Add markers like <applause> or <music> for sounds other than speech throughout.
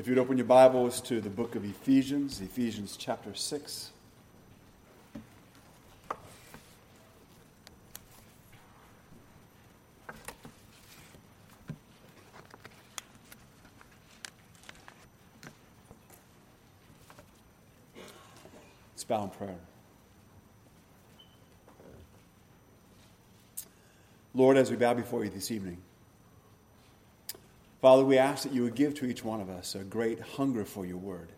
If you'd open your Bibles to the book of Ephesians, Ephesians chapter 6. Let's bow in prayer. Lord, as we bow before you this evening, Father, we ask that you would give to each one of us a great hunger for your word.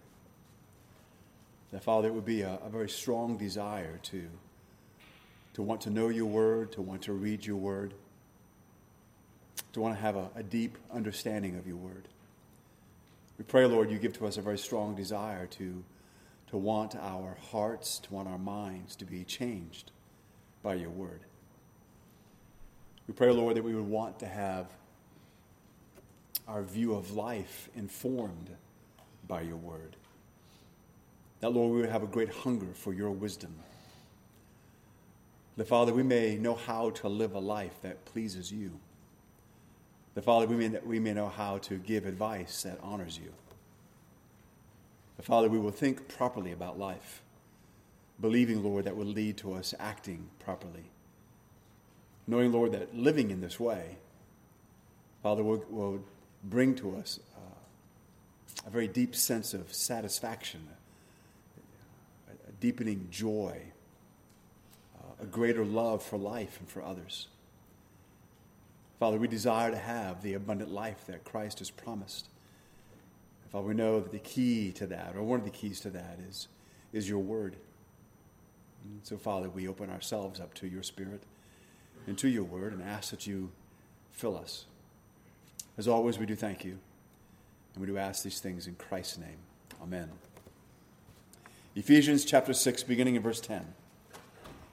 That, Father, it would be a, a very strong desire to, to want to know your word, to want to read your word, to want to have a, a deep understanding of your word. We pray, Lord, you give to us a very strong desire to, to want our hearts, to want our minds to be changed by your word. We pray, Lord, that we would want to have our view of life informed by your word. That, Lord, we would have a great hunger for your wisdom. The Father, we may know how to live a life that pleases you. The Father, we may, we may know how to give advice that honors you. The Father, we will think properly about life, believing, Lord, that will lead to us acting properly. Knowing, Lord, that living in this way, Father, will, will bring to us uh, a very deep sense of satisfaction, a, a deepening joy, uh, a greater love for life and for others. Father, we desire to have the abundant life that Christ has promised. Father, we know that the key to that, or one of the keys to that, is, is your word. And so, Father, we open ourselves up to your Spirit and to your word and ask that you fill us. As always, we do thank you. And we do ask these things in Christ's name. Amen. Ephesians chapter 6, beginning in verse 10.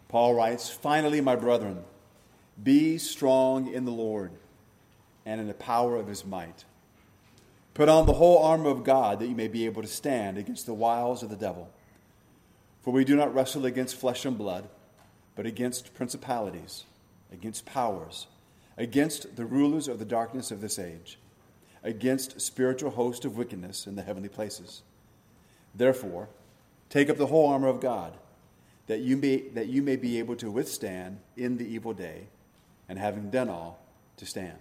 Paul writes Finally, my brethren, be strong in the Lord and in the power of his might. Put on the whole armor of God that you may be able to stand against the wiles of the devil. For we do not wrestle against flesh and blood, but against principalities, against powers against the rulers of the darkness of this age, against spiritual hosts of wickedness in the heavenly places. Therefore, take up the whole armor of God, that you may, that you may be able to withstand in the evil day, and having done all, to stand.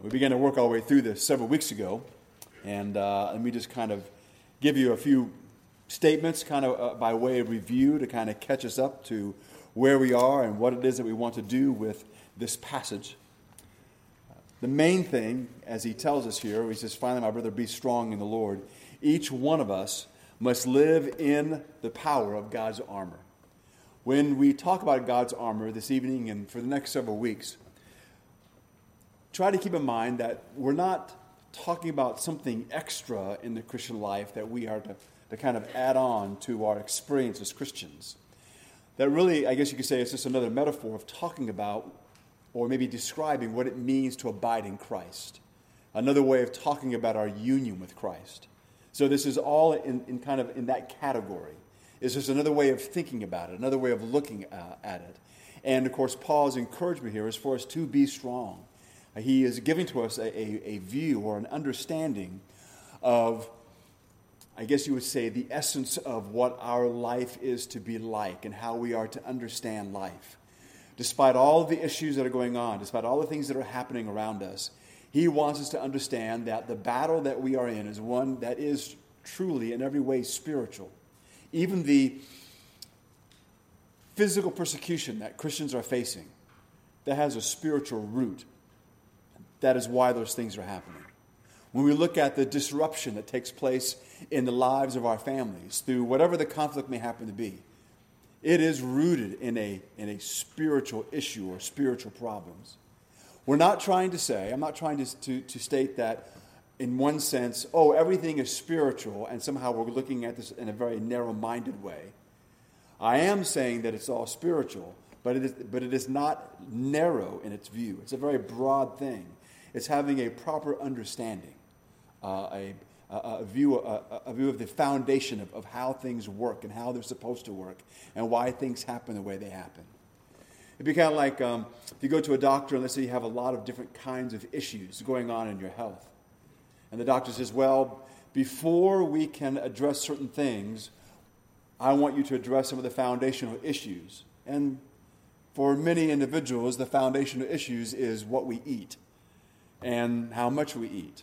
We began to work our way through this several weeks ago, and uh, let me just kind of give you a few statements, kind of uh, by way of review, to kind of catch us up to where we are and what it is that we want to do with this passage. The main thing, as he tells us here, he says, Finally, my brother, be strong in the Lord. Each one of us must live in the power of God's armor. When we talk about God's armor this evening and for the next several weeks, try to keep in mind that we're not talking about something extra in the Christian life that we are to, to kind of add on to our experience as Christians. That really, I guess you could say, it's just another metaphor of talking about or maybe describing what it means to abide in Christ. Another way of talking about our union with Christ. So this is all in, in kind of in that category. It's just another way of thinking about it, another way of looking uh, at it. And of course, Paul's encouragement here is for us to be strong. He is giving to us a, a, a view or an understanding of, I guess you would say, the essence of what our life is to be like and how we are to understand life despite all the issues that are going on, despite all the things that are happening around us, he wants us to understand that the battle that we are in is one that is truly, in every way, spiritual. Even the physical persecution that Christians are facing, that has a spiritual root. That is why those things are happening. When we look at the disruption that takes place in the lives of our families through whatever the conflict may happen to be, it is rooted in a, in a spiritual issue or spiritual problems. We're not trying to say, I'm not trying to, to, to state that in one sense, oh, everything is spiritual, and somehow we're looking at this in a very narrow minded way. I am saying that it's all spiritual, but it, is, but it is not narrow in its view. It's a very broad thing. It's having a proper understanding, uh, a, a, view, a, a, view of the foundation of, of how things work and how they're supposed to work and why things happen the way they happen. It'd be kind of like um, if you go to a doctor and let's say you have a lot of different kinds of issues going on in your health. And the doctor says, Well, before we can address certain things, I want you to address some of the foundational issues. And for many individuals, the foundational issues is what we eat and how much we eat,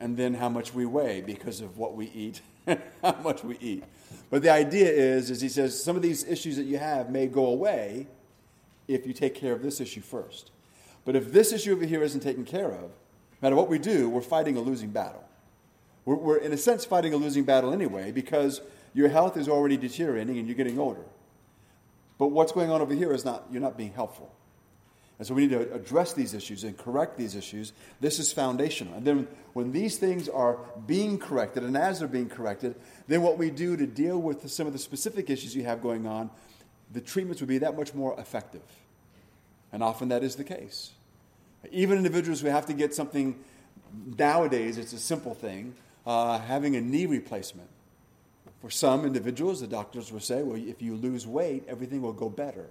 and then how much we weigh because of what we eat <laughs> how much we eat. But the idea is, is he says, some of these issues that you have may go away if you take care of this issue first. But if this issue over here isn't taken care of, no matter what we do, we're fighting a losing battle. We're, we're, in a sense, fighting a losing battle anyway because your health is already deteriorating and you're getting older. But what's going on over here is not, you're not being helpful. And so we need to address these issues and correct these issues. This is foundational. And then when these things are being corrected, and as they're being corrected, then what we do to deal with some of the specific issues you have going on, the treatments would be that much more effective. And often that is the case. Even individuals who have to get something nowadays, it's a simple thing, uh, having a knee replacement. For some individuals, the doctors will say, well, if you lose weight, everything will go better.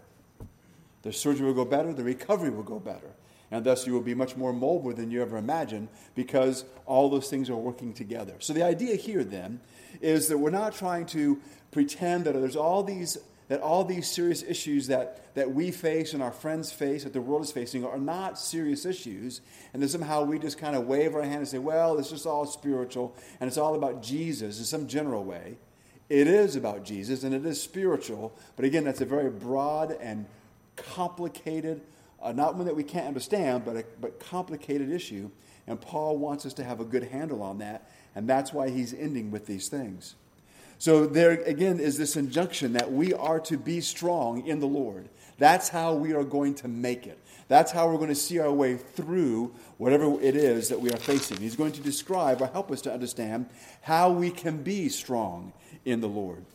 The surgery will go better, the recovery will go better. And thus, you will be much more mobile than you ever imagined because all those things are working together. So, the idea here then is that we're not trying to pretend that there's all these that all these serious issues that, that we face and our friends face, that the world is facing, are not serious issues. And then somehow we just kind of wave our hand and say, well, it's just all spiritual and it's all about Jesus in some general way. It is about Jesus and it is spiritual. But again, that's a very broad and complicated, uh, not one that we can't understand, but a but complicated issue. And Paul wants us to have a good handle on that. And that's why he's ending with these things. So, there again is this injunction that we are to be strong in the Lord. That's how we are going to make it. That's how we're going to see our way through whatever it is that we are facing. He's going to describe or help us to understand how we can be strong in the Lord.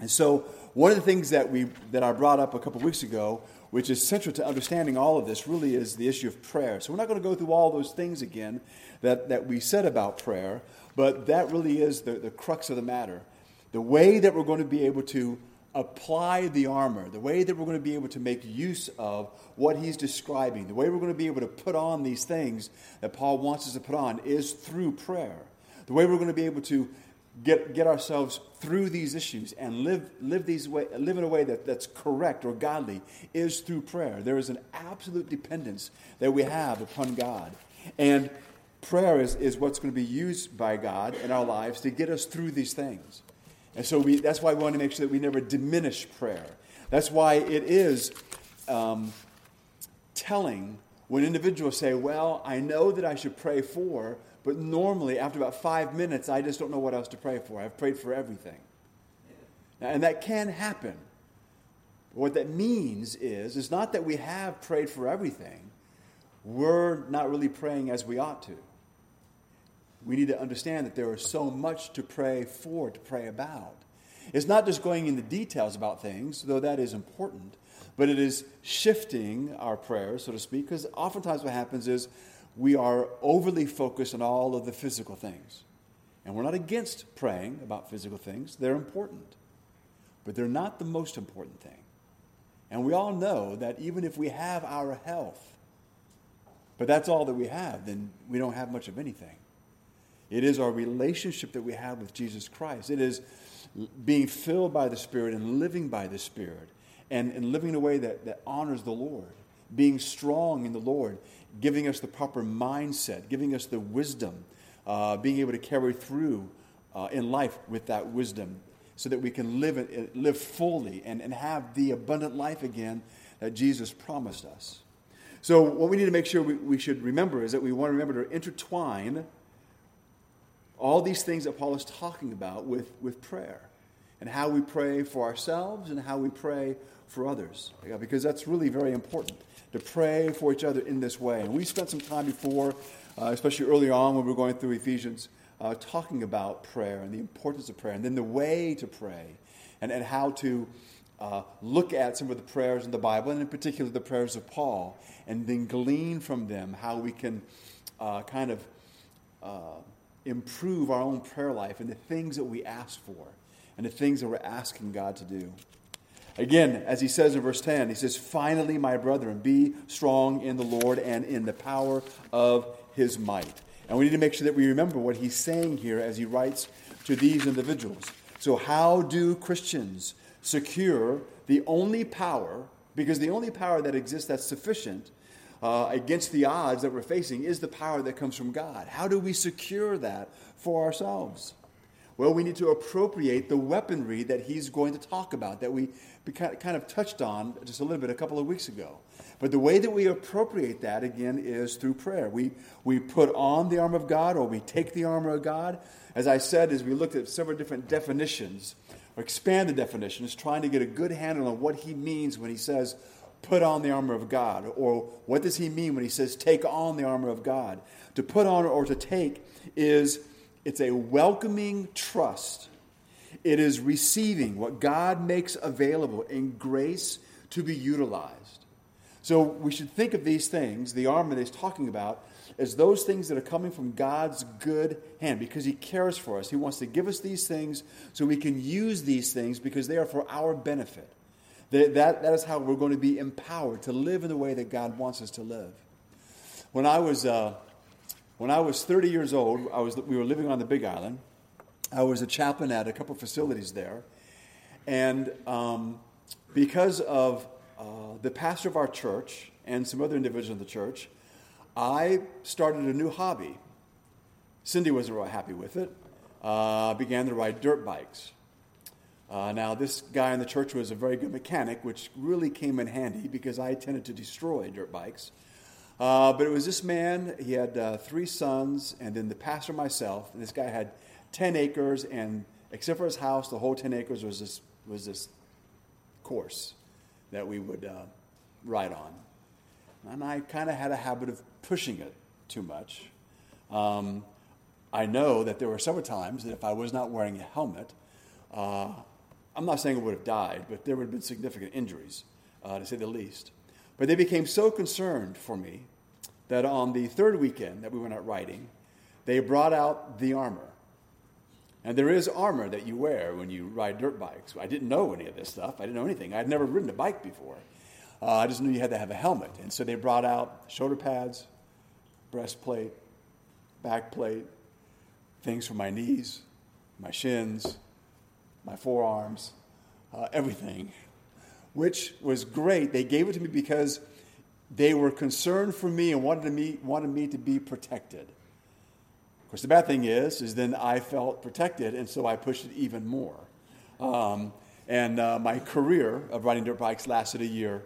And so, one of the things that, we, that I brought up a couple weeks ago, which is central to understanding all of this, really is the issue of prayer. So, we're not going to go through all those things again that, that we said about prayer, but that really is the, the crux of the matter the way that we're going to be able to apply the armor, the way that we're going to be able to make use of what he's describing, the way we're going to be able to put on these things that Paul wants us to put on is through prayer. The way we're going to be able to get, get ourselves through these issues and live, live, these way, live in a way that, that's correct or godly is through prayer. There is an absolute dependence that we have upon God. And prayer is, is what's going to be used by God in our lives to get us through these things. And so we, that's why we want to make sure that we never diminish prayer. That's why it is um, telling when individuals say, Well, I know that I should pray for, but normally after about five minutes, I just don't know what else to pray for. I've prayed for everything. And that can happen. What that means is, is not that we have prayed for everything, we're not really praying as we ought to we need to understand that there is so much to pray for, to pray about. It's not just going into details about things, though that is important, but it is shifting our prayers, so to speak, because oftentimes what happens is we are overly focused on all of the physical things. And we're not against praying about physical things, they're important, but they're not the most important thing. And we all know that even if we have our health, but that's all that we have, then we don't have much of anything. It is our relationship that we have with Jesus Christ. It is being filled by the Spirit and living by the Spirit and, and living in a way that, that honors the Lord, being strong in the Lord, giving us the proper mindset, giving us the wisdom, uh, being able to carry through uh, in life with that wisdom so that we can live, live fully and, and have the abundant life again that Jesus promised us. So, what we need to make sure we, we should remember is that we want to remember to intertwine all these things that Paul is talking about with, with prayer and how we pray for ourselves and how we pray for others. Because that's really very important to pray for each other in this way. And we spent some time before, uh, especially early on when we were going through Ephesians, uh, talking about prayer and the importance of prayer and then the way to pray and, and how to uh, look at some of the prayers in the Bible and in particular the prayers of Paul and then glean from them how we can uh, kind of uh, improve our own prayer life and the things that we ask for and the things that we're asking God to do. Again, as he says in verse 10, he says, Finally, my brethren, be strong in the Lord and in the power of his might. And we need to make sure that we remember what he's saying here as he writes to these individuals. So, how do Christians secure the only power, because the only power that exists that's sufficient uh, against the odds that we're facing is the power that comes from God? How do we secure that for ourselves? Well, we need to appropriate the weaponry that he's going to talk about, that we kind of touched on just a little bit a couple of weeks ago. But the way that we appropriate that, again, is through prayer. We, we put on the armor of God or we take the armor of God. As I said, as we looked at several different definitions, or expanded definitions, trying to get a good handle on what he means when he says, put on the armor of God, or what does he mean when he says, take on the armor of God. To put on or to take is it's a welcoming trust. It is receiving what God makes available in grace to be utilized. So we should think of these things, the armor that he's talking about, as those things that are coming from God's good hand because He cares for us. He wants to give us these things so we can use these things because they are for our benefit. That, that, that is how we're going to be empowered to live in the way that God wants us to live. When I was, uh, when I was 30 years old, I was, we were living on the Big Island. I was a chaplain at a couple facilities there. And um, because of uh, the pastor of our church and some other individuals in the church, I started a new hobby. Cindy wasn't real happy with it. Uh, began to ride dirt bikes. Uh, now, this guy in the church was a very good mechanic, which really came in handy because I tended to destroy dirt bikes. Uh, but it was this man, he had uh, three sons, and then the pastor myself. And this guy had 10 acres, and except for his house, the whole 10 acres was this, was this course that we would uh, ride on. And I kind of had a habit of pushing it too much. Um, I know that there were several times that if I was not wearing a helmet, uh, I'm not saying I would have died, but there would have been significant injuries, uh, to say the least. But they became so concerned for me that on the third weekend that we went out riding, they brought out the armor. And there is armor that you wear when you ride dirt bikes. I didn't know any of this stuff. I didn't know anything. I'd never ridden a bike before. Uh, I just knew you had to have a helmet. And so they brought out shoulder pads, breastplate, backplate, things for my knees, my shins, my forearms, uh, everything, which was great. They gave it to me because they were concerned for me and wanted me, wanted me to be protected. Of course, the bad thing is, is then I felt protected, and so I pushed it even more. Um, and uh, my career of riding dirt bikes lasted a year.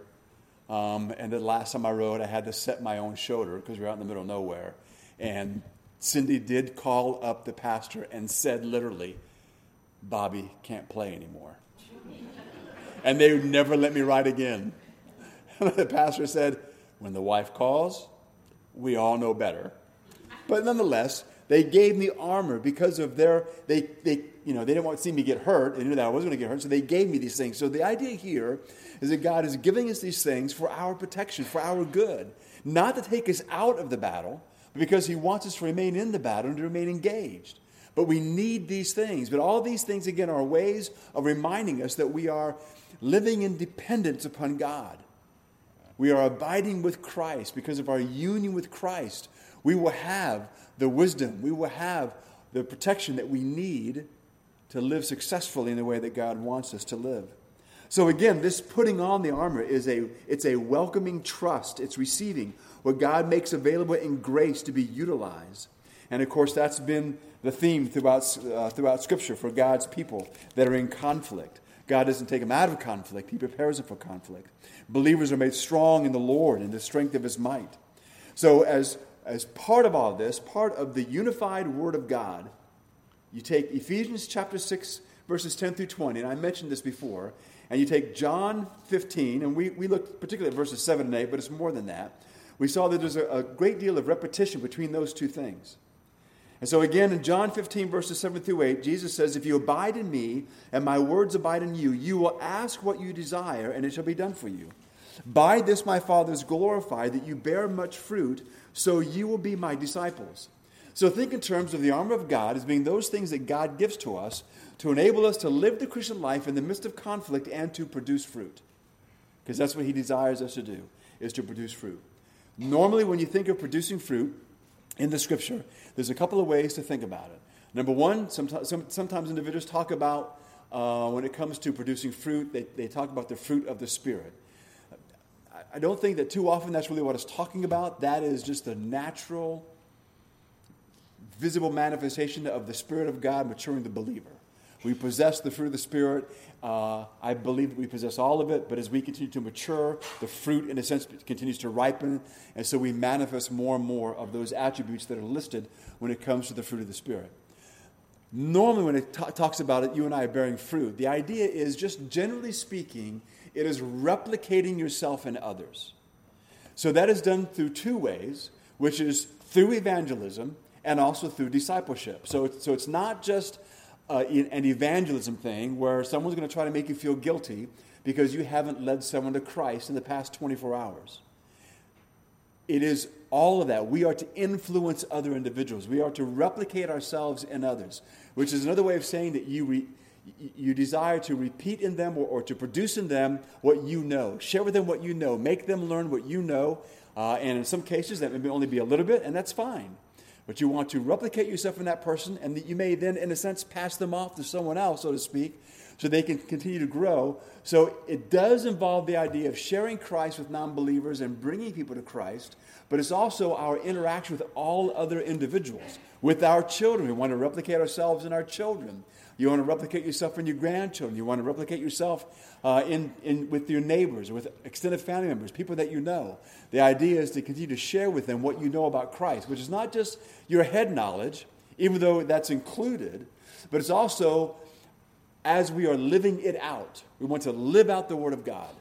Um, and the last time I rode, I had to set my own shoulder because we were out in the middle of nowhere. And Cindy did call up the pastor and said literally, Bobby can't play anymore. And they never let me ride again. <laughs> the pastor said, When the wife calls, we all know better. But nonetheless, they gave me armor because of their, they, they, you know, they didn't want to see me get hurt. They knew that I wasn't going to get hurt, so they gave me these things. So the idea here is that God is giving us these things for our protection, for our good, not to take us out of the battle, but because He wants us to remain in the battle and to remain engaged. But we need these things. But all these things, again, are ways of reminding us that we are living in dependence upon God. We are abiding with Christ because of our union with Christ. We will have the wisdom, we will have the protection that we need to live successfully in the way that God wants us to live. So again, this putting on the armor is a it's a welcoming trust. It's receiving what God makes available in grace to be utilized. And of course, that's been the theme throughout, uh, throughout Scripture for God's people that are in conflict. God doesn't take them out of conflict, He prepares them for conflict. Believers are made strong in the Lord and the strength of His might. So, as as part of all this, part of the unified Word of God, you take Ephesians chapter 6, verses 10 through 20, and I mentioned this before, and you take John 15, and we, we looked particularly at verses 7 and 8, but it's more than that. We saw that there's a, a great deal of repetition between those two things. And so, again, in John 15, verses 7 through 8, Jesus says, If you abide in me and my words abide in you, you will ask what you desire, and it shall be done for you. By this my Father is glorified, that you bear much fruit, so you will be my disciples. So think in terms of the armor of God as being those things that God gives to us to enable us to live the Christian life in the midst of conflict and to produce fruit. Because that's what he desires us to do, is to produce fruit. Normally, when you think of producing fruit, in the scripture, there's a couple of ways to think about it. Number one, sometimes, sometimes individuals talk about uh, when it comes to producing fruit, they, they talk about the fruit of the Spirit. I don't think that too often that's really what it's talking about. That is just the natural, visible manifestation of the Spirit of God maturing the believer. We possess the fruit of the Spirit. Uh, I believe that we possess all of it, but as we continue to mature, the fruit, in a sense, continues to ripen, and so we manifest more and more of those attributes that are listed when it comes to the fruit of the Spirit. Normally, when it t- talks about it, you and I are bearing fruit, the idea is just generally speaking, it is replicating yourself in others. So that is done through two ways, which is through evangelism and also through discipleship. So, so it's not just uh, an evangelism thing where someone's going to try to make you feel guilty because you haven't led someone to Christ in the past 24 hours. It is all of that. We are to influence other individuals. We are to replicate ourselves in others, which is another way of saying that you, re, you desire to repeat in them or, or, to produce in them what you know. Share with them what you know. Make them learn what you know. Uh, and in some cases, that may only be a little bit, and that's fine. But you want to replicate yourself in that person, and that you may then, in a sense, pass them off to someone else, so to speak, so they can continue to grow. So it does involve the idea of sharing Christ with non believers and bringing people to Christ, but it's also our interaction with all other individuals, with our children. We want to replicate ourselves in our children. You want to replicate yourself in your grandchildren. You want to replicate yourself uh, in, in, with your neighbors, with extended family members, people that you know. The idea is to continue to share with them what you know about Christ, which is not just your head knowledge, even though that's included, but it's also as we are living it out. We want to live out the Word of God.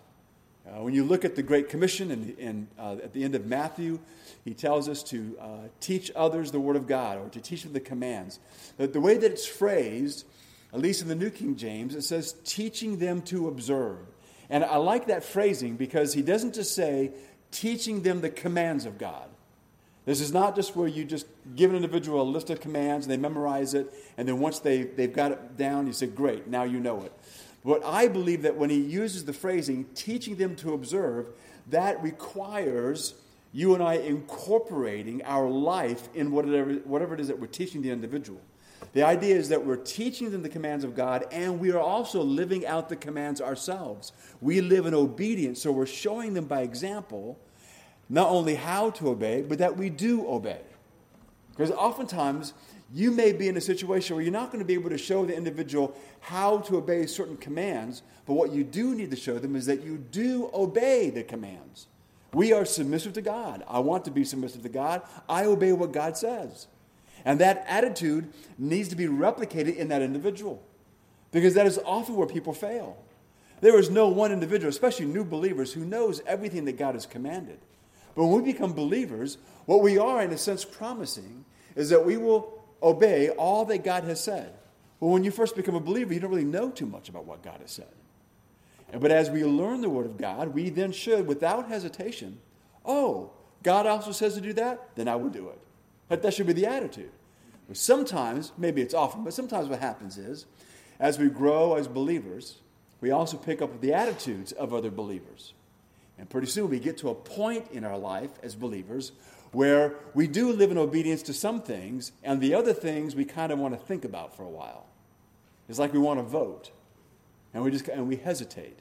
Uh, when you look at the Great Commission and, and uh, at the end of Matthew, he tells us to uh, teach others the Word of God or to teach them the commands. The, the way that it's phrased at least in the New King James, it says teaching them to observe. And I like that phrasing because he doesn't just say teaching them the commands of God. This is not just where you just give an individual a list of commands and they memorize it, and then once they, they've got it down, you say, Great, now you know it. But I believe that when he uses the phrasing, teaching them to observe, that requires you and I incorporating our life in whatever, whatever it is that we're teaching the individual. The idea is that we're teaching them the commands of God and we are also living out the commands ourselves. We live in obedience, so we're showing them by example not only how to obey, but that we do obey. Because oftentimes, you may be in a situation where you're not going to be able to show the individual how to obey certain commands, but what you do need to show them is that you do obey the commands. We are submissive to God. I want to be submissive to God. I obey what God says. And that attitude needs to be replicated in that individual because that is often where people fail. There is no one individual, especially new believers, who knows everything that God has commanded. But when we become believers, what we are, in a sense, promising is that we will obey all that God has said. But when you first become a believer, you don't really know too much about what God has said. But as we learn the Word of God, we then should, without hesitation, oh, God also says to do that, then I will do it. That, that should be the attitude. Sometimes, maybe it's often, but sometimes what happens is, as we grow as believers, we also pick up the attitudes of other believers. And pretty soon we get to a point in our life as believers where we do live in obedience to some things, and the other things we kind of want to think about for a while. It's like we want to vote, and we just and we hesitate,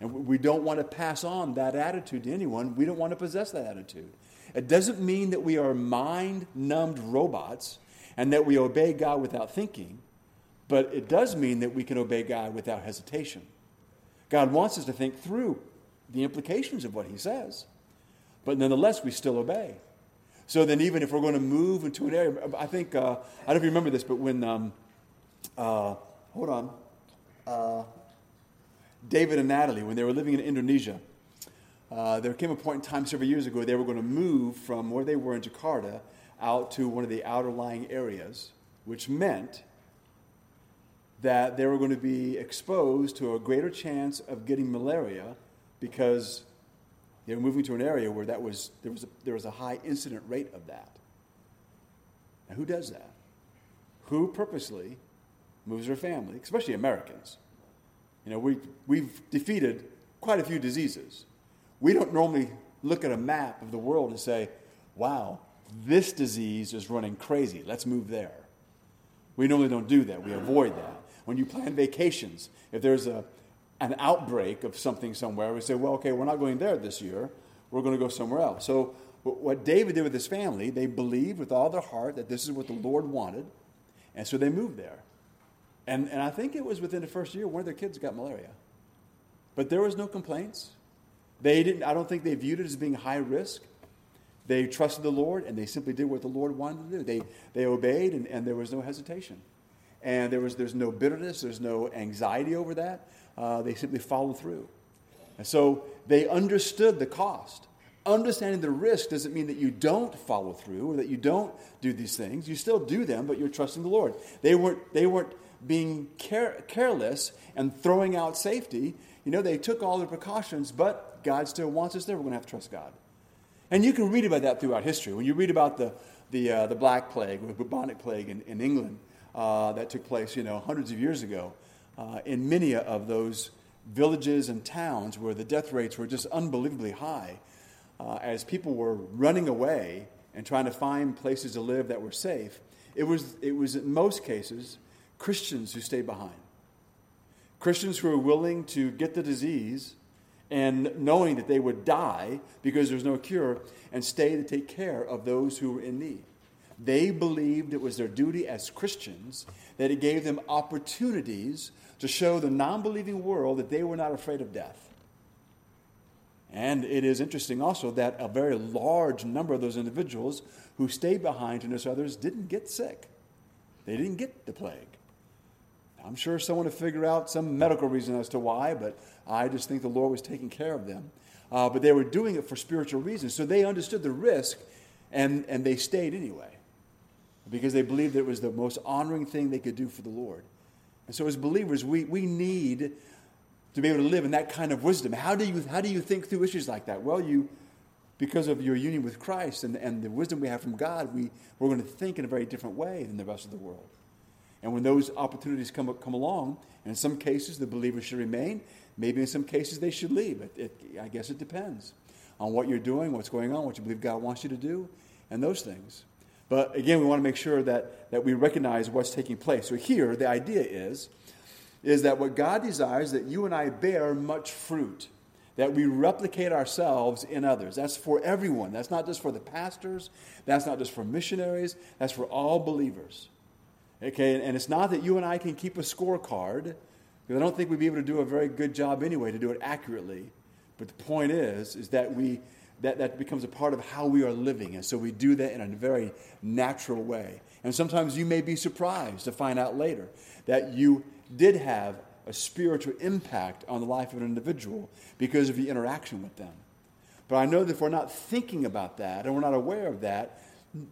and we don't want to pass on that attitude to anyone. We don't want to possess that attitude. It doesn't mean that we are mind numbed robots and that we obey God without thinking, but it does mean that we can obey God without hesitation. God wants us to think through the implications of what He says, but nonetheless, we still obey. So then, even if we're going to move into an area, I think, uh, I don't know if you remember this, but when, um, uh, hold on, uh, David and Natalie, when they were living in Indonesia, uh, there came a point in time several years ago they were going to move from where they were in Jakarta out to one of the outer lying areas, which meant that they were going to be exposed to a greater chance of getting malaria because they were moving to an area where that was, there, was a, there was a high incident rate of that. Now, who does that? Who purposely moves their family, especially Americans? You know, we, we've defeated quite a few diseases we don't normally look at a map of the world and say, wow, this disease is running crazy. Let's move there. We normally don't do that, we avoid that. When you plan vacations, if there's a, an outbreak of something somewhere, we say, well, okay, we're not going there this year. We're going to go somewhere else. So, what David did with his family, they believed with all their heart that this is what the Lord wanted, and so they moved there. And, and I think it was within the first year one of their kids got malaria. But there was no complaints. They didn't, I don't think they viewed it as being high risk. They trusted the Lord and they simply did what the Lord wanted them to do. They, they obeyed and, and there was no hesitation. And there was, there's no bitterness, there's no anxiety over that. Uh, they simply followed through. And so they understood the cost. Understanding the risk doesn't mean that you don't follow through or that you don't do these things. You still do them, but you're trusting the Lord. They weren't, they weren't being care, careless and throwing out safety. You know, they took all the precautions, but God still wants us there. We're going to have to trust God. And you can read about that throughout history. When you read about the, the, uh, the Black Plague, the bubonic plague in, in England uh, that took place, you know, hundreds of years ago, uh, in many of those villages and towns where the death rates were just unbelievably high, uh, as people were running away and trying to find places to live that were safe, it was, it was in most cases Christians who stayed behind. Christians who were willing to get the disease and knowing that they would die because there's no cure, and stay to take care of those who were in need. They believed it was their duty as Christians, that it gave them opportunities to show the non believing world that they were not afraid of death. And it is interesting also that a very large number of those individuals who stayed behind to nurse others didn't get sick. They didn't get the plague. I'm sure someone will figure out some medical reason as to why, but I just think the Lord was taking care of them. Uh, but they were doing it for spiritual reasons. So they understood the risk and, and they stayed anyway because they believed that it was the most honoring thing they could do for the Lord. And so, as believers, we, we need to be able to live in that kind of wisdom. How do you, how do you think through issues like that? Well, you, because of your union with Christ and, and the wisdom we have from God, we, we're going to think in a very different way than the rest of the world. And when those opportunities come, come along, and in some cases the believers should remain, maybe in some cases they should leave. It, it, I guess it depends on what you're doing, what's going on, what you believe God wants you to do, and those things. But again, we want to make sure that, that we recognize what's taking place. So here, the idea is, is that what God desires that you and I bear much fruit, that we replicate ourselves in others. That's for everyone. That's not just for the pastors, that's not just for missionaries, that's for all believers. Okay, and it's not that you and I can keep a scorecard, because I don't think we'd be able to do a very good job anyway to do it accurately. But the point is, is that we that, that becomes a part of how we are living. And so we do that in a very natural way. And sometimes you may be surprised to find out later that you did have a spiritual impact on the life of an individual because of the interaction with them. But I know that if we're not thinking about that and we're not aware of that,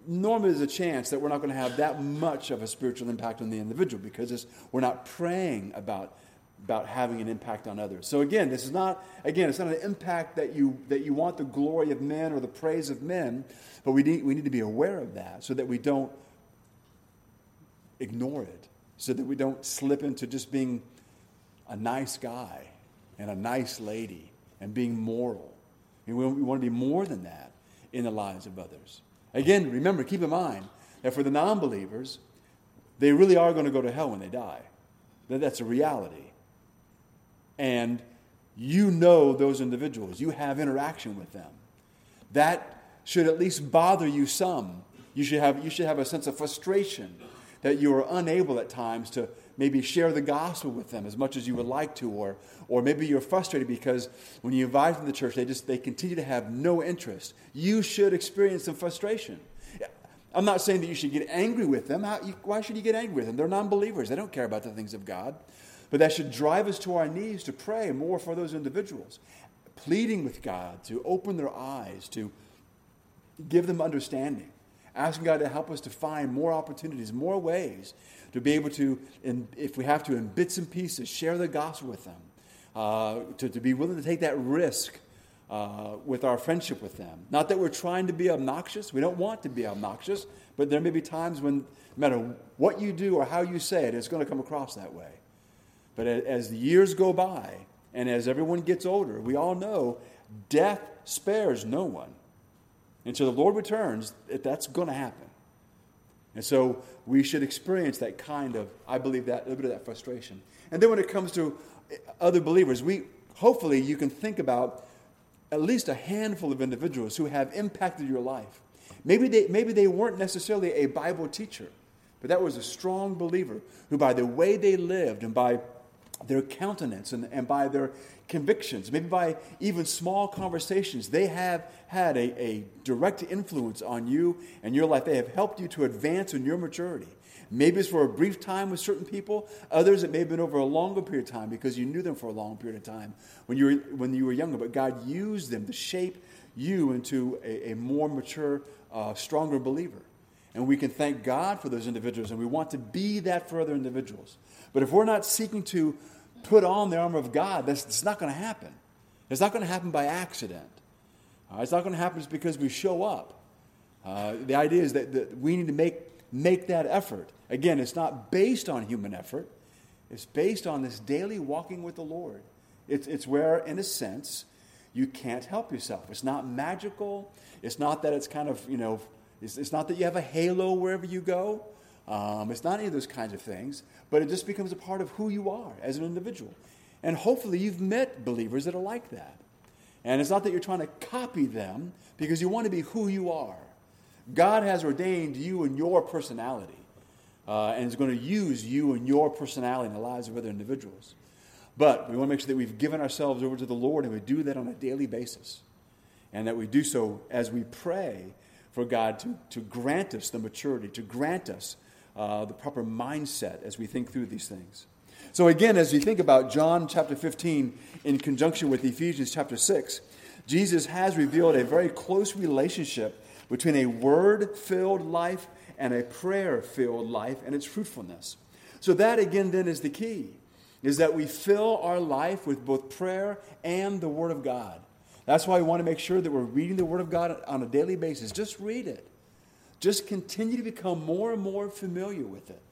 normally there's a chance that we're not going to have that much of a spiritual impact on the individual because we're not praying about, about having an impact on others. So again, this is not again, it's not an impact that you that you want the glory of men or the praise of men, but we need we need to be aware of that so that we don't ignore it, so that we don't slip into just being a nice guy and a nice lady and being moral. And we, we want to be more than that in the lives of others. Again, remember, keep in mind that for the non believers, they really are going to go to hell when they die. That's a reality. And you know those individuals, you have interaction with them. That should at least bother you some. You should have, you should have a sense of frustration that you are unable at times to maybe share the gospel with them as much as you would like to, or, or maybe you're frustrated because when you invite them to the church, they just they continue to have no interest. You should experience some frustration. I'm not saying that you should get angry with them. How, you, why should you get angry with them? They're non believers, they don't care about the things of God. But that should drive us to our knees to pray more for those individuals, pleading with God to open their eyes, to give them understanding, asking God to help us to find more opportunities, more ways to be able to, in, if we have to, in bits and pieces, share the gospel with them, uh, to, to be willing to take that risk uh, with our friendship with them. Not that we're trying to be obnoxious, we don't want to be obnoxious, but there may be times when, no matter what you do or how you say it, it's going to come across that way. But as the years go by, and as everyone gets older, we all know death spares no one. Until the Lord returns, that's going to happen. And so we should experience that kind of, I believe, that a little bit of that frustration. And then when it comes to eh, other believers, we hopefully you can think about at least a handful of individuals who have impacted your life. Maybe they, maybe they weren't necessarily a Bible teacher, but that was a strong believer who, by the way they lived and by their countenance and, and by their convictions, maybe by even small conversations, they have had a, a direct influence on you and your life. They have helped you to advance in your maturity. Maybe it's for a brief time with certain people. Others, it may have been over a longer period of time because you knew them for a long period of time when you were, when you were younger. But God used them to shape you into a, a more mature, uh, stronger believer. And we can thank God for those individuals, and we want to be that for other individuals. But if we're not seeking to put on the armor of God, that's, not going to happen. It's not going to happen by accident. Uh, it's not going to happen just because we show up. Uh, the idea is that, that we need to make, make that effort. Again, it's not based on human effort, it's based on this daily walking with the Lord. It's, it's where, in a sense, you can't help yourself. It's not magical. It's not that it's kind of, you know, it's, it's not that you have a halo wherever you go. Um, it's not any of those kinds of things, but it just becomes a part of who you are as an individual. And hopefully you've met believers that are like that. And it's not that you're trying to copy them because you want to be who you are. God has ordained you and your personality uh, and is going to use you and your personality in the lives of other individuals. But we want to make sure that we've given ourselves over to the Lord and we do that on a daily basis. And that we do so as we pray for God to, to grant us the maturity, to grant us uh, the proper mindset as we think through these things. So, again, as you think about John chapter 15 in conjunction with Ephesians chapter 6, Jesus has revealed a very close relationship between a word filled life and a prayer filled life and its fruitfulness. So, that again, then, is the key is that we fill our life with both prayer and the Word of God. That's why we want to make sure that we're reading the Word of God on a daily basis. Just read it. Just continue to become more and more familiar with it.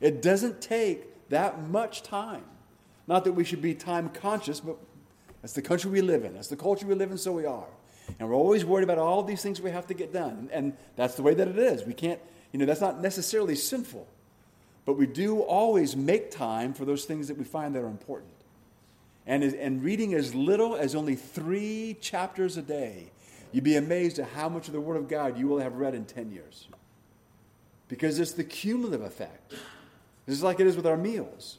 It doesn't take that much time. Not that we should be time conscious, but that's the country we live in. That's the culture we live in, so we are. And we're always worried about all these things we have to get done. And that's the way that it is. We can't, you know, that's not necessarily sinful. But we do always make time for those things that we find that are important. And, and reading as little as only three chapters a day You'd be amazed at how much of the Word of God you will have read in 10 years. Because it's the cumulative effect. This is like it is with our meals.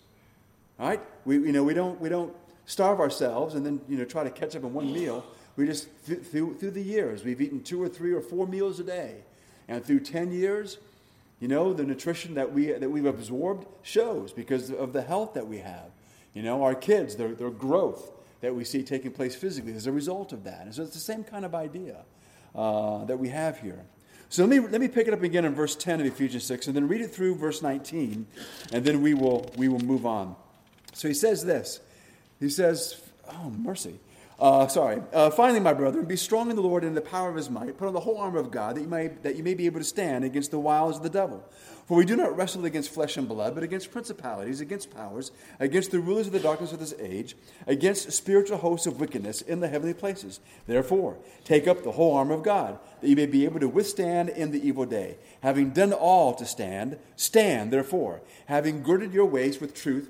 All right? We, you know, we, don't, we don't starve ourselves and then you know, try to catch up in one meal. We just, th- through, through the years, we've eaten two or three or four meals a day. And through 10 years, you know, the nutrition that, we, that we've absorbed shows because of the health that we have. You know, our kids, their, their growth that we see taking place physically as a result of that. And so it's the same kind of idea uh, that we have here. So let me, let me pick it up again in verse 10 of Ephesians 6 and then read it through verse 19, and then we will, we will move on. So he says this. He says, Oh, mercy. Uh, sorry. Uh, finally, my brethren, be strong in the Lord and in the power of his might. Put on the whole armor of God that you, may, that you may be able to stand against the wiles of the devil. For we do not wrestle against flesh and blood, but against principalities, against powers, against the rulers of the darkness of this age, against spiritual hosts of wickedness in the heavenly places. Therefore, take up the whole armor of God, that you may be able to withstand in the evil day. Having done all to stand, stand therefore, having girded your waist with truth,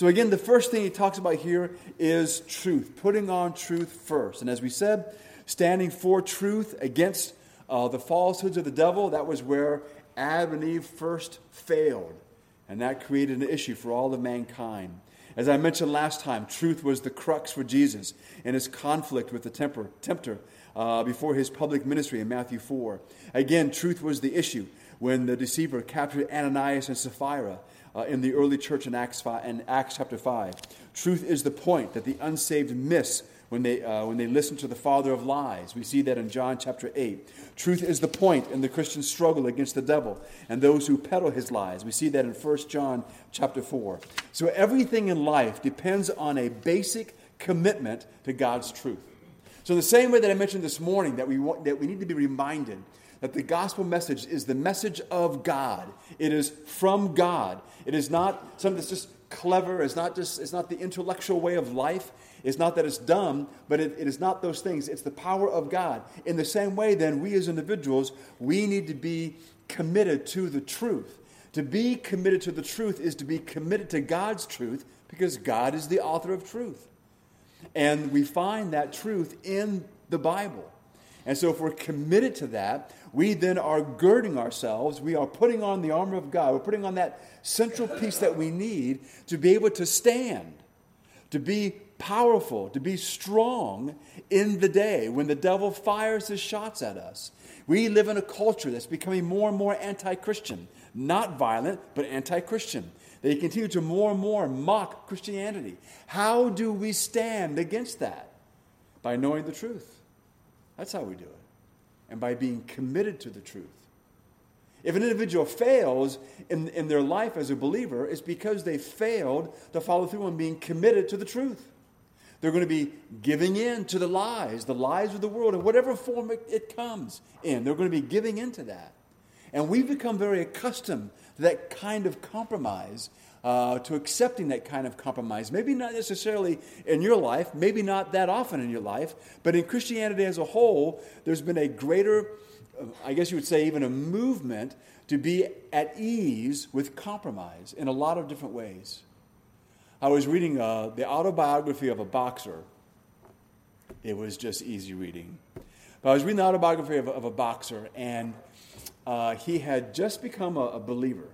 So, again, the first thing he talks about here is truth, putting on truth first. And as we said, standing for truth against uh, the falsehoods of the devil, that was where Adam and Eve first failed. And that created an issue for all of mankind. As I mentioned last time, truth was the crux for Jesus in his conflict with the temper, tempter uh, before his public ministry in Matthew 4. Again, truth was the issue when the deceiver captured Ananias and Sapphira uh, in the early church in Acts, 5, in Acts chapter 5. Truth is the point that the unsaved miss when they, uh, when they listen to the father of lies. We see that in John chapter 8. Truth is the point in the Christian struggle against the devil and those who peddle his lies. We see that in 1 John chapter 4. So everything in life depends on a basic commitment to God's truth. So, the same way that I mentioned this morning, that we, want, that we need to be reminded that the gospel message is the message of God. It is from God. It is not something that's just clever. It's not just it's not the intellectual way of life. It's not that it's dumb, but it, it is not those things. It's the power of God. In the same way, then, we as individuals, we need to be committed to the truth. To be committed to the truth is to be committed to God's truth because God is the author of truth. And we find that truth in the Bible. And so, if we're committed to that, we then are girding ourselves. We are putting on the armor of God. We're putting on that central piece that we need to be able to stand, to be powerful, to be strong in the day when the devil fires his shots at us. We live in a culture that's becoming more and more anti Christian, not violent, but anti Christian. They continue to more and more mock Christianity. How do we stand against that? By knowing the truth. That's how we do it. And by being committed to the truth. If an individual fails in, in their life as a believer, it's because they failed to follow through on being committed to the truth. They're going to be giving in to the lies, the lies of the world, in whatever form it, it comes in. They're going to be giving in to that. And we've become very accustomed to that kind of compromise uh, to accepting that kind of compromise. Maybe not necessarily in your life, maybe not that often in your life, but in Christianity as a whole, there's been a greater, uh, I guess you would say, even a movement to be at ease with compromise in a lot of different ways. I was reading uh, the autobiography of a boxer. It was just easy reading. But I was reading the autobiography of, of a boxer, and uh, he had just become a, a believer.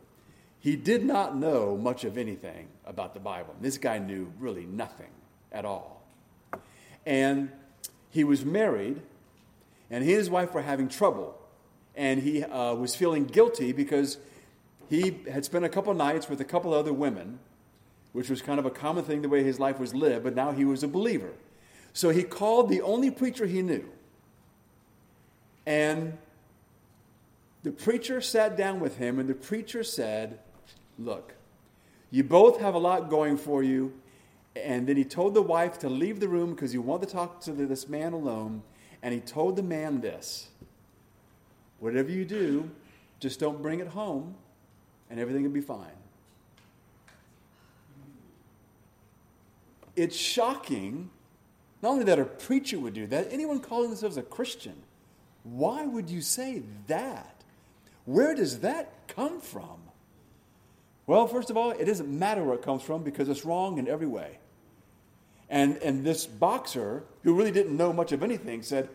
He did not know much of anything about the Bible. This guy knew really nothing at all. And he was married, and he and his wife were having trouble. And he uh, was feeling guilty because he had spent a couple nights with a couple other women, which was kind of a common thing the way his life was lived, but now he was a believer. So he called the only preacher he knew. And the preacher sat down with him, and the preacher said, Look, you both have a lot going for you. And then he told the wife to leave the room because he wanted to talk to this man alone. And he told the man this whatever you do, just don't bring it home, and everything will be fine. It's shocking, not only that a preacher would do that, anyone calling themselves a Christian. Why would you say that? Where does that come from? Well, first of all, it doesn't matter where it comes from because it's wrong in every way. And, and this boxer, who really didn't know much of anything, said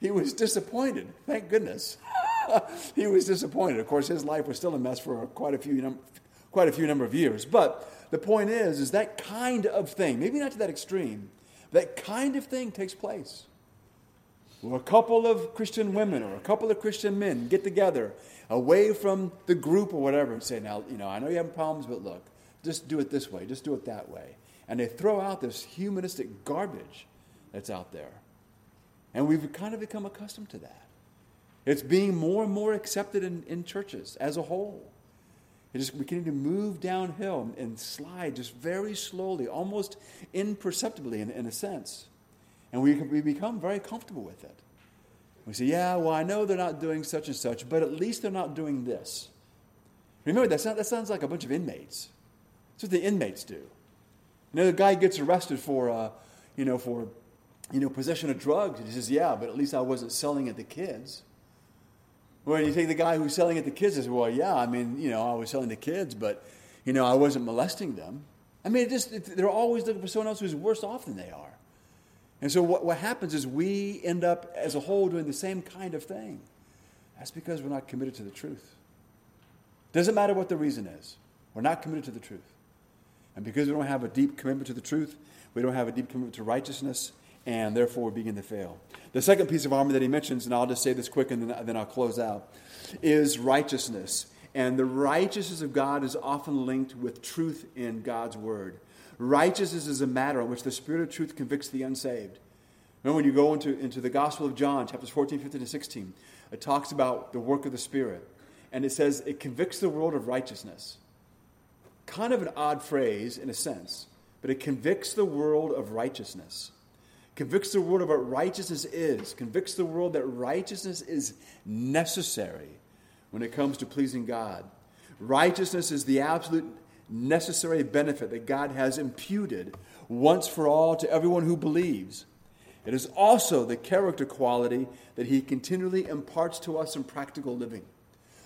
he was disappointed. Thank goodness. <laughs> he was disappointed. Of course, his life was still a mess for quite a few, num- quite a few number of years. But the point is, is that kind of thing, maybe not to that extreme, that kind of thing takes place. Where a couple of Christian women or a couple of Christian men get together away from the group or whatever and say, now, you know, I know you have problems, but look, just do it this way, just do it that way. And they throw out this humanistic garbage that's out there. And we've kind of become accustomed to that. It's being more and more accepted in, in churches as a whole. It just, we continue to move downhill and slide just very slowly, almost imperceptibly in, in a sense. And we, we become very comfortable with it. We say, yeah, well, I know they're not doing such and such, but at least they're not doing this. Remember, that, sound, that sounds like a bunch of inmates. That's what the inmates do. You know, the guy gets arrested for, uh, you know, for, you know, possession of drugs. And he says, yeah, but at least I wasn't selling it to kids. Well, you take the guy who's selling it to kids and says, well, yeah, I mean, you know, I was selling to kids, but, you know, I wasn't molesting them. I mean, it just, it, they're always looking for someone else who's worse off than they are. And so what, what happens is we end up as a whole doing the same kind of thing. That's because we're not committed to the truth. Doesn't matter what the reason is. We're not committed to the truth. And because we don't have a deep commitment to the truth, we don't have a deep commitment to righteousness, and therefore we begin to fail. The second piece of armor that he mentions, and I'll just say this quick and then, then I'll close out, is righteousness. And the righteousness of God is often linked with truth in God's word. Righteousness is a matter in which the Spirit of truth convicts the unsaved. Remember when you go into, into the Gospel of John, chapters 14, 15, and 16, it talks about the work of the Spirit. And it says it convicts the world of righteousness. Kind of an odd phrase in a sense, but it convicts the world of righteousness. Convicts the world of what righteousness is. Convicts the world that righteousness is necessary when it comes to pleasing God. Righteousness is the absolute necessary benefit that God has imputed once for all to everyone who believes. It is also the character quality that He continually imparts to us in practical living.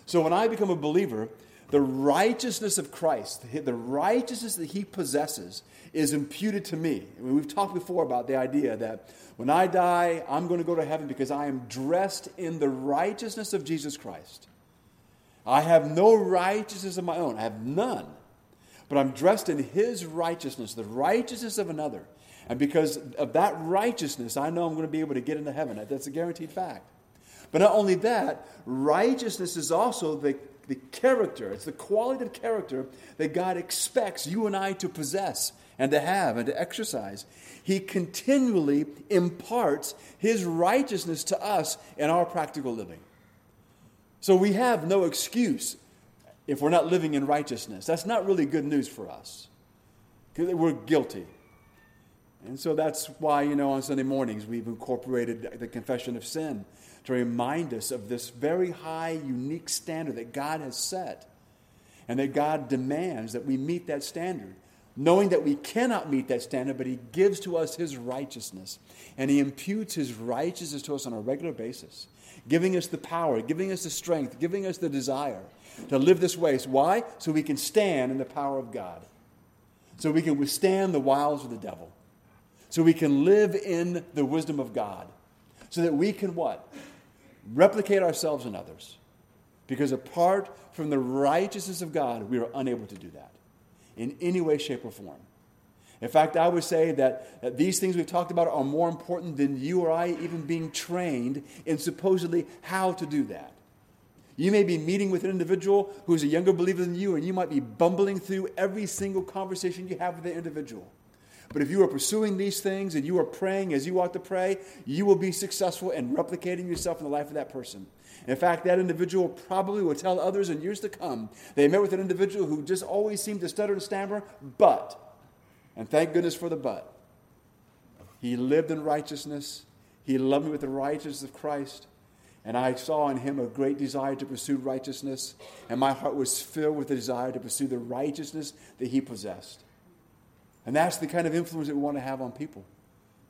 So when I become a believer, the righteousness of Christ, the righteousness that He possesses, is imputed to me. I mean, we've talked before about the idea that when I die, I'm going to go to heaven because I am dressed in the righteousness of Jesus Christ. I have no righteousness of my own, I have none. But I'm dressed in His righteousness, the righteousness of another. And because of that righteousness, I know I'm going to be able to get into heaven. That's a guaranteed fact. But not only that, righteousness is also the, the character, it's the quality of character that God expects you and I to possess and to have and to exercise. He continually imparts His righteousness to us in our practical living. So we have no excuse if we're not living in righteousness. That's not really good news for us because we're guilty. And so that's why, you know, on Sunday mornings we've incorporated the confession of sin to remind us of this very high, unique standard that God has set and that God demands that we meet that standard. Knowing that we cannot meet that standard, but He gives to us His righteousness. And He imputes His righteousness to us on a regular basis, giving us the power, giving us the strength, giving us the desire to live this way. So why? So we can stand in the power of God, so we can withstand the wiles of the devil so we can live in the wisdom of God, so that we can what? Replicate ourselves in others. Because apart from the righteousness of God, we are unable to do that in any way, shape, or form. In fact, I would say that, that these things we've talked about are more important than you or I even being trained in supposedly how to do that. You may be meeting with an individual who's a younger believer than you, and you might be bumbling through every single conversation you have with the individual. But if you are pursuing these things and you are praying as you ought to pray, you will be successful in replicating yourself in the life of that person. In fact, that individual probably will tell others in years to come they met with an individual who just always seemed to stutter and stammer, but, and thank goodness for the but, he lived in righteousness. He loved me with the righteousness of Christ. And I saw in him a great desire to pursue righteousness. And my heart was filled with the desire to pursue the righteousness that he possessed. And that's the kind of influence that we want to have on people.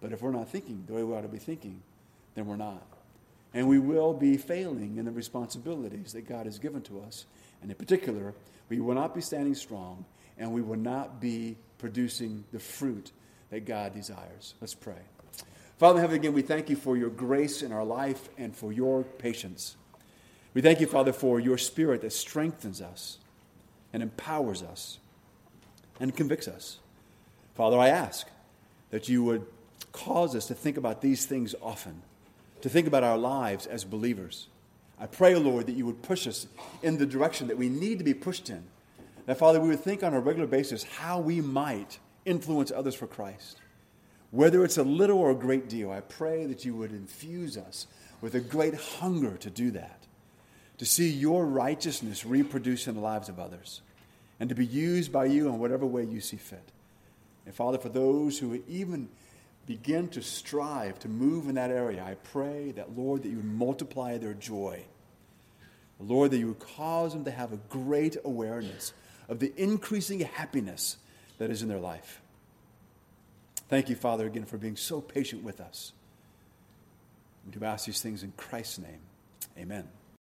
But if we're not thinking the way we ought to be thinking, then we're not. And we will be failing in the responsibilities that God has given to us. And in particular, we will not be standing strong and we will not be producing the fruit that God desires. Let's pray. Father in heaven, again, we thank you for your grace in our life and for your patience. We thank you, Father, for your spirit that strengthens us and empowers us and convicts us. Father, I ask that you would cause us to think about these things often, to think about our lives as believers. I pray, Lord, that you would push us in the direction that we need to be pushed in. That, Father, we would think on a regular basis how we might influence others for Christ. Whether it's a little or a great deal, I pray that you would infuse us with a great hunger to do that, to see your righteousness reproduced in the lives of others, and to be used by you in whatever way you see fit. And Father, for those who even begin to strive to move in that area, I pray that, Lord, that you would multiply their joy. Lord, that you would cause them to have a great awareness of the increasing happiness that is in their life. Thank you, Father, again, for being so patient with us. We do ask these things in Christ's name. Amen.